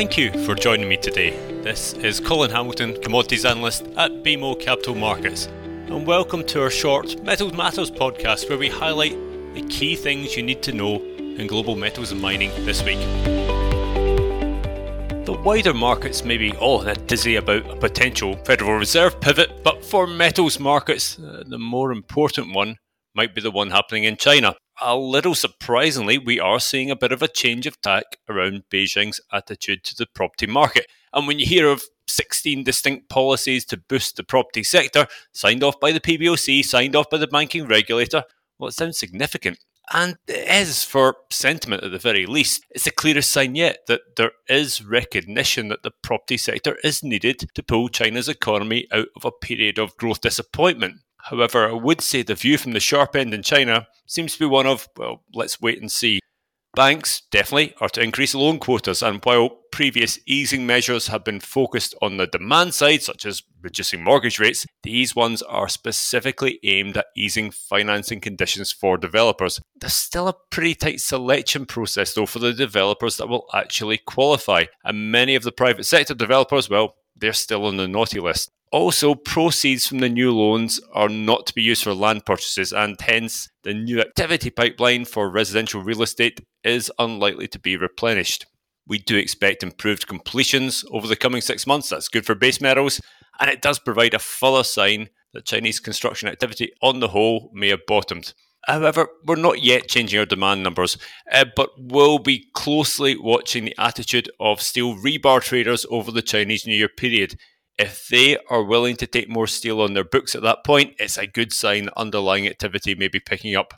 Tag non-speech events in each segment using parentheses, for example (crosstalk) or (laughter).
Thank you for joining me today. This is Colin Hamilton, Commodities Analyst at BMO Capital Markets, and welcome to our short Metals Matters podcast where we highlight the key things you need to know in global metals and mining this week. The wider markets may be all that dizzy about a potential Federal Reserve pivot, but for metals markets, uh, the more important one might be the one happening in China a little surprisingly, we are seeing a bit of a change of tack around Beijing's attitude to the property market. And when you hear of 16 distinct policies to boost the property sector, signed off by the PBOC, signed off by the banking regulator, well, it sounds significant. And it is for sentiment at the very least. It's the clearest sign yet that there is recognition that the property sector is needed to pull China's economy out of a period of growth disappointment. However, I would say the view from the sharp end in China seems to be one of, well, let's wait and see. Banks definitely are to increase loan quotas, and while previous easing measures have been focused on the demand side, such as reducing mortgage rates, these ones are specifically aimed at easing financing conditions for developers. There's still a pretty tight selection process, though, for the developers that will actually qualify, and many of the private sector developers, well, they're still on the naughty list. Also, proceeds from the new loans are not to be used for land purchases, and hence the new activity pipeline for residential real estate is unlikely to be replenished. We do expect improved completions over the coming six months. That's good for base metals, and it does provide a fuller sign that Chinese construction activity on the whole may have bottomed. However, we're not yet changing our demand numbers, uh, but will be closely watching the attitude of steel rebar traders over the Chinese New Year period if they are willing to take more steel on their books at that point, it's a good sign that underlying activity may be picking up.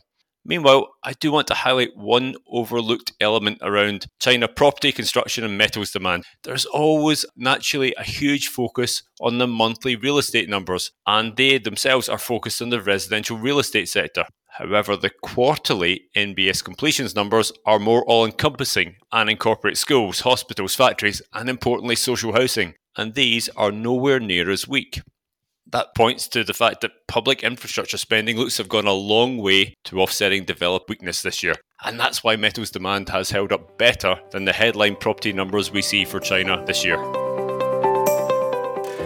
Meanwhile, I do want to highlight one overlooked element around China property construction and metals demand. There's always naturally a huge focus on the monthly real estate numbers, and they themselves are focused on the residential real estate sector. However, the quarterly NBS completions numbers are more all encompassing and incorporate schools, hospitals, factories, and importantly, social housing and these are nowhere near as weak. That points to the fact that public infrastructure spending looks have gone a long way to offsetting developed weakness this year. And that's why metals demand has held up better than the headline property numbers we see for China this year.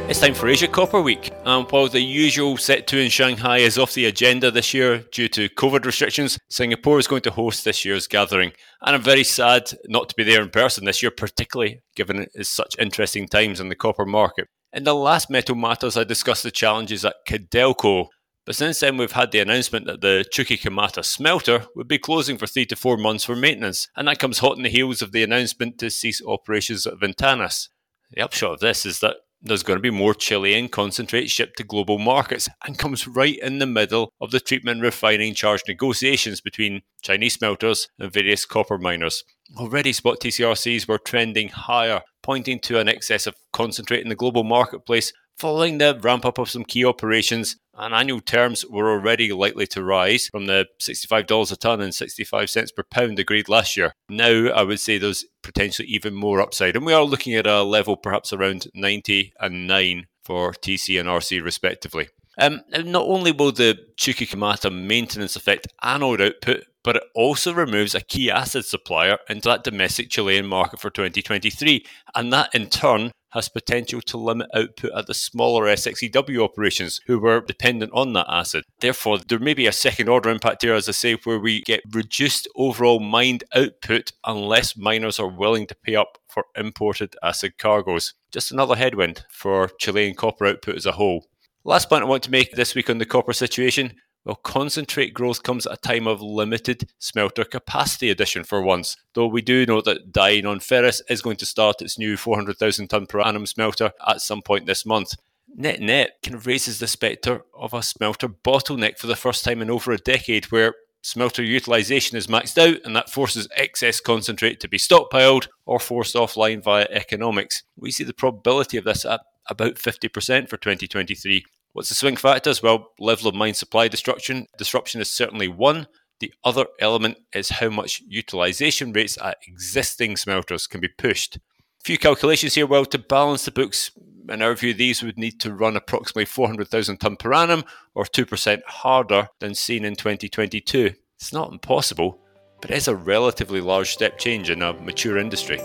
It's time for Asia Copper Week, and while the usual set to in Shanghai is off the agenda this year due to COVID restrictions, Singapore is going to host this year's gathering. And I'm very sad not to be there in person this year, particularly given it is such interesting times in the copper market. In the last Metal Matters, I discussed the challenges at Codelco, but since then we've had the announcement that the Chuquicamata smelter would be closing for three to four months for maintenance, and that comes hot on the heels of the announcement to cease operations at Ventanas. The upshot of this is that there's going to be more Chilean concentrate shipped to global markets and comes right in the middle of the treatment refining charge negotiations between Chinese smelters and various copper miners. Already, spot TCRCs were trending higher, pointing to an excess of concentrate in the global marketplace Following the ramp up of some key operations, and annual terms were already likely to rise from the $65 a tonne and 65 cents per pound agreed last year. Now, I would say there's potentially even more upside, and we are looking at a level perhaps around 90 and 9 for TC and RC respectively. Um, not only will the Chuquicamata maintenance affect anode output, but it also removes a key acid supplier into that domestic Chilean market for 2023, and that in turn has potential to limit output at the smaller SXEW operations who were dependent on that acid. Therefore, there may be a second order impact here, as I say, where we get reduced overall mined output unless miners are willing to pay up for imported acid cargoes. Just another headwind for Chilean copper output as a whole. Last point I want to make this week on the copper situation well, concentrate growth comes at a time of limited smelter capacity addition for once, though we do know that Daye Nonferrous is going to start its new 400,000 tonne per annum smelter at some point this month. Net net kind of raises the spectre of a smelter bottleneck for the first time in over a decade, where smelter utilisation is maxed out and that forces excess concentrate to be stockpiled or forced offline via economics. We see the probability of this at about 50% for 2023. What's the swing factors? Well, level of mine supply disruption. Disruption is certainly one. The other element is how much utilization rates at existing smelters can be pushed. A few calculations here. Well, to balance the books, in our view, these would need to run approximately 400,000 tonne per annum or 2% harder than seen in 2022. It's not impossible, but it is a relatively large step change in a mature industry.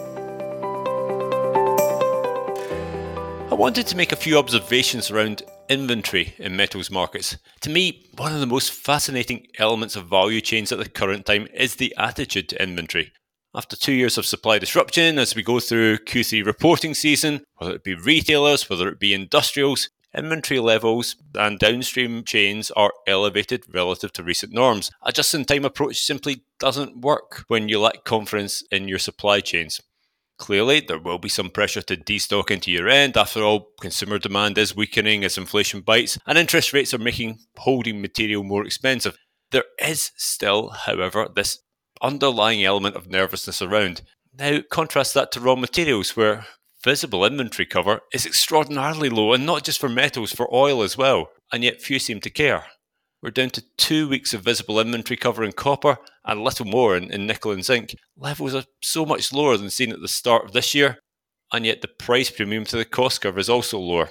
I wanted to make a few observations around inventory in metals markets. To me, one of the most fascinating elements of value chains at the current time is the attitude to inventory. After two years of supply disruption, as we go through Q3 reporting season, whether it be retailers, whether it be industrials, inventory levels and downstream chains are elevated relative to recent norms. A just in time approach simply doesn't work when you lack confidence in your supply chains. Clearly, there will be some pressure to destock into year end. After all, consumer demand is weakening as inflation bites, and interest rates are making holding material more expensive. There is still, however, this underlying element of nervousness around. Now, contrast that to raw materials, where visible inventory cover is extraordinarily low, and not just for metals, for oil as well, and yet few seem to care. We're down to two weeks of visible inventory cover in copper and a little more in, in nickel and zinc. Levels are so much lower than seen at the start of this year, and yet the price premium to the cost curve is also lower.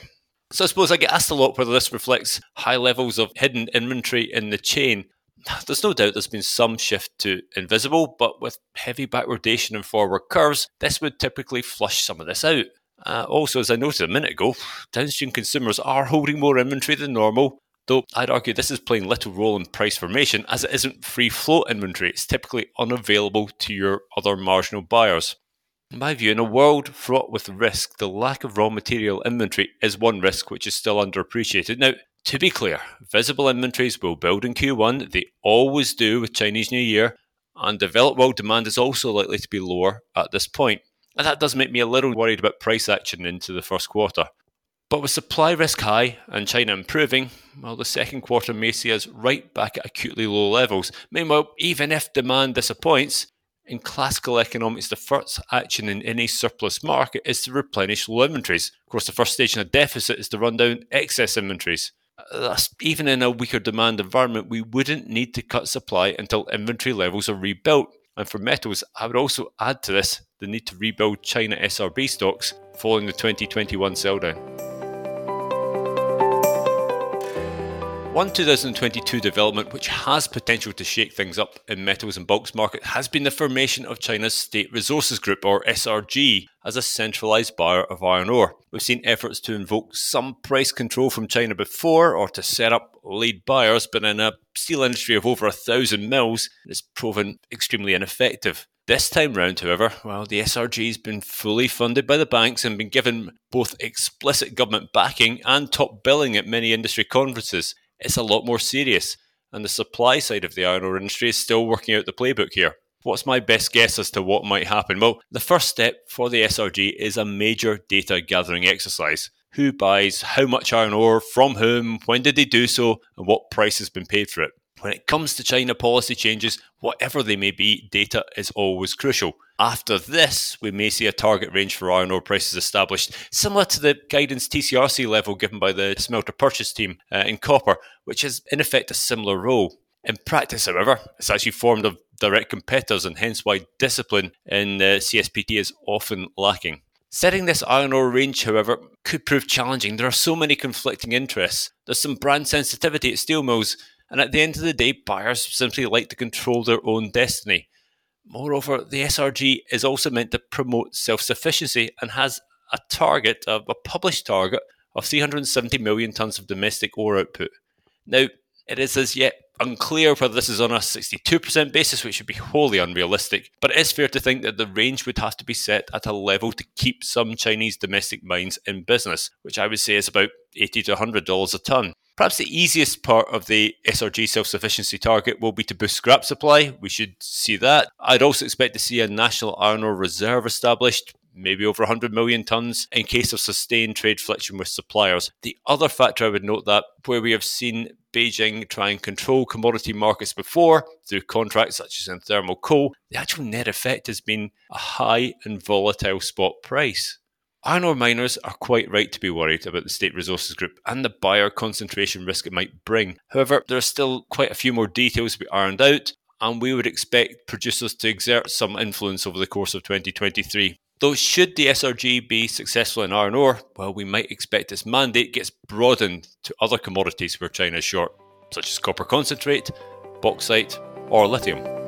So I suppose I get asked a lot whether this reflects high levels of hidden inventory in the chain. (sighs) There's no doubt there's been some shift to invisible, but with heavy backwardation and forward curves, this would typically flush some of this out. Uh, also, as I noted a minute ago, (sighs) downstream consumers are holding more inventory than normal, Though I'd argue this is playing little role in price formation as it isn't free float inventory, it's typically unavailable to your other marginal buyers. In my view, in a world fraught with risk, the lack of raw material inventory is one risk which is still underappreciated. Now, to be clear, visible inventories will build in Q1, they always do with Chinese New Year, and developed world demand is also likely to be lower at this point. And that does make me a little worried about price action into the first quarter. But with supply risk high and China improving, well, the second quarter may see us right back at acutely low levels. Meanwhile, even if demand disappoints, in classical economics, the first action in any surplus market is to replenish low inventories. Of course, the first stage in a deficit is to run down excess inventories. Thus, even in a weaker demand environment, we wouldn't need to cut supply until inventory levels are rebuilt. And for metals, I would also add to this the need to rebuild China SRB stocks following the 2021 sell down. One 2022 development which has potential to shake things up in metals and bulks market has been the formation of China's State Resources Group or SRG as a centralized buyer of iron ore. We've seen efforts to invoke some price control from China before or to set up lead buyers, but in a steel industry of over a thousand mills, it's proven extremely ineffective. This time round, however, well, the SRG has been fully funded by the banks and been given both explicit government backing and top billing at many industry conferences it's a lot more serious. And the supply side of the iron ore industry is still working out the playbook here. What's my best guess as to what might happen? Well, the first step for the SRG is a major data gathering exercise. Who buys how much iron ore, from whom, when did they do so, and what price has been paid for it? When it comes to China policy changes, whatever they may be, data is always crucial. After this, we may see a target range for iron ore prices established, similar to the guidance TCRC level given by the smelter purchase team uh, in copper, which is in effect a similar role. In practice, however, it's actually formed of direct competitors, and hence why discipline in the CSPT is often lacking. Setting this iron ore range, however, could prove challenging. There are so many conflicting interests. There's some brand sensitivity at steel mills, and at the end of the day, buyers simply like to control their own destiny. Moreover, the SRG is also meant to promote self sufficiency and has a target, a, a published target, of 370 million tonnes of domestic ore output. Now, it is as yet unclear whether this is on a 62% basis, which would be wholly unrealistic, but it is fair to think that the range would have to be set at a level to keep some Chinese domestic mines in business, which I would say is about 80 to $100 a tonne. Perhaps the easiest part of the SRG self sufficiency target will be to boost scrap supply. We should see that. I'd also expect to see a national iron ore reserve established, maybe over 100 million tonnes, in case of sustained trade friction with suppliers. The other factor I would note that where we have seen Beijing try and control commodity markets before through contracts such as in thermal coal, the actual net effect has been a high and volatile spot price. Iron ore miners are quite right to be worried about the State Resources Group and the buyer concentration risk it might bring. However, there are still quite a few more details to be ironed out, and we would expect producers to exert some influence over the course of 2023. Though, should the SRG be successful in iron ore, well, we might expect its mandate gets broadened to other commodities where China is short, such as copper concentrate, bauxite, or lithium.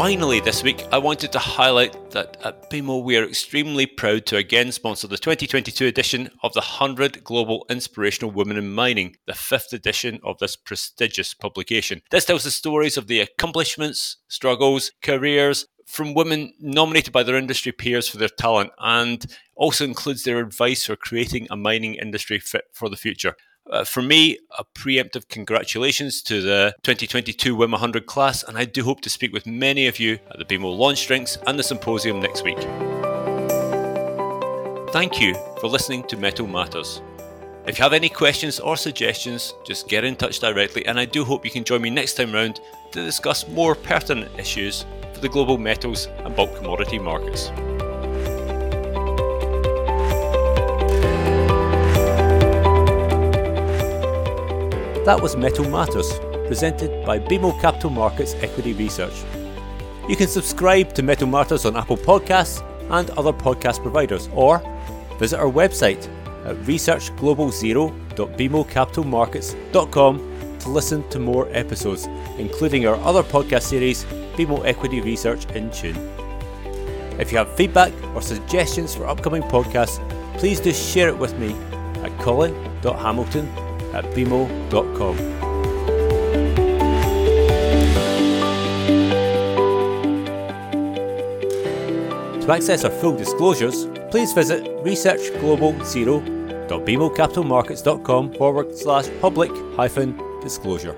Finally, this week, I wanted to highlight that uh, at BMO we are extremely proud to again sponsor the 2022 edition of the 100 Global Inspirational Women in Mining, the fifth edition of this prestigious publication. This tells the stories of the accomplishments, struggles, careers, from women nominated by their industry peers for their talent and also includes their advice for creating a mining industry fit for the future. Uh, for me, a preemptive congratulations to the 2022 WIM 100 class, and I do hope to speak with many of you at the BMO launch drinks and the symposium next week. Thank you for listening to Metal Matters. If you have any questions or suggestions, just get in touch directly, and I do hope you can join me next time round to discuss more pertinent issues for the global metals and bulk commodity markets. That was Metal Matters, presented by BMO Capital Markets Equity Research. You can subscribe to Metal Matters on Apple Podcasts and other podcast providers, or visit our website at researchglobalzero.bmocapitalmarkets.com to listen to more episodes, including our other podcast series, BMO Equity Research in Tune. If you have feedback or suggestions for upcoming podcasts, please do share it with me at colin.hamilton at bmo.com. To access our full disclosures, please visit researchglobalzero.bmocapitalmarkets.com forward slash public hyphen disclosure.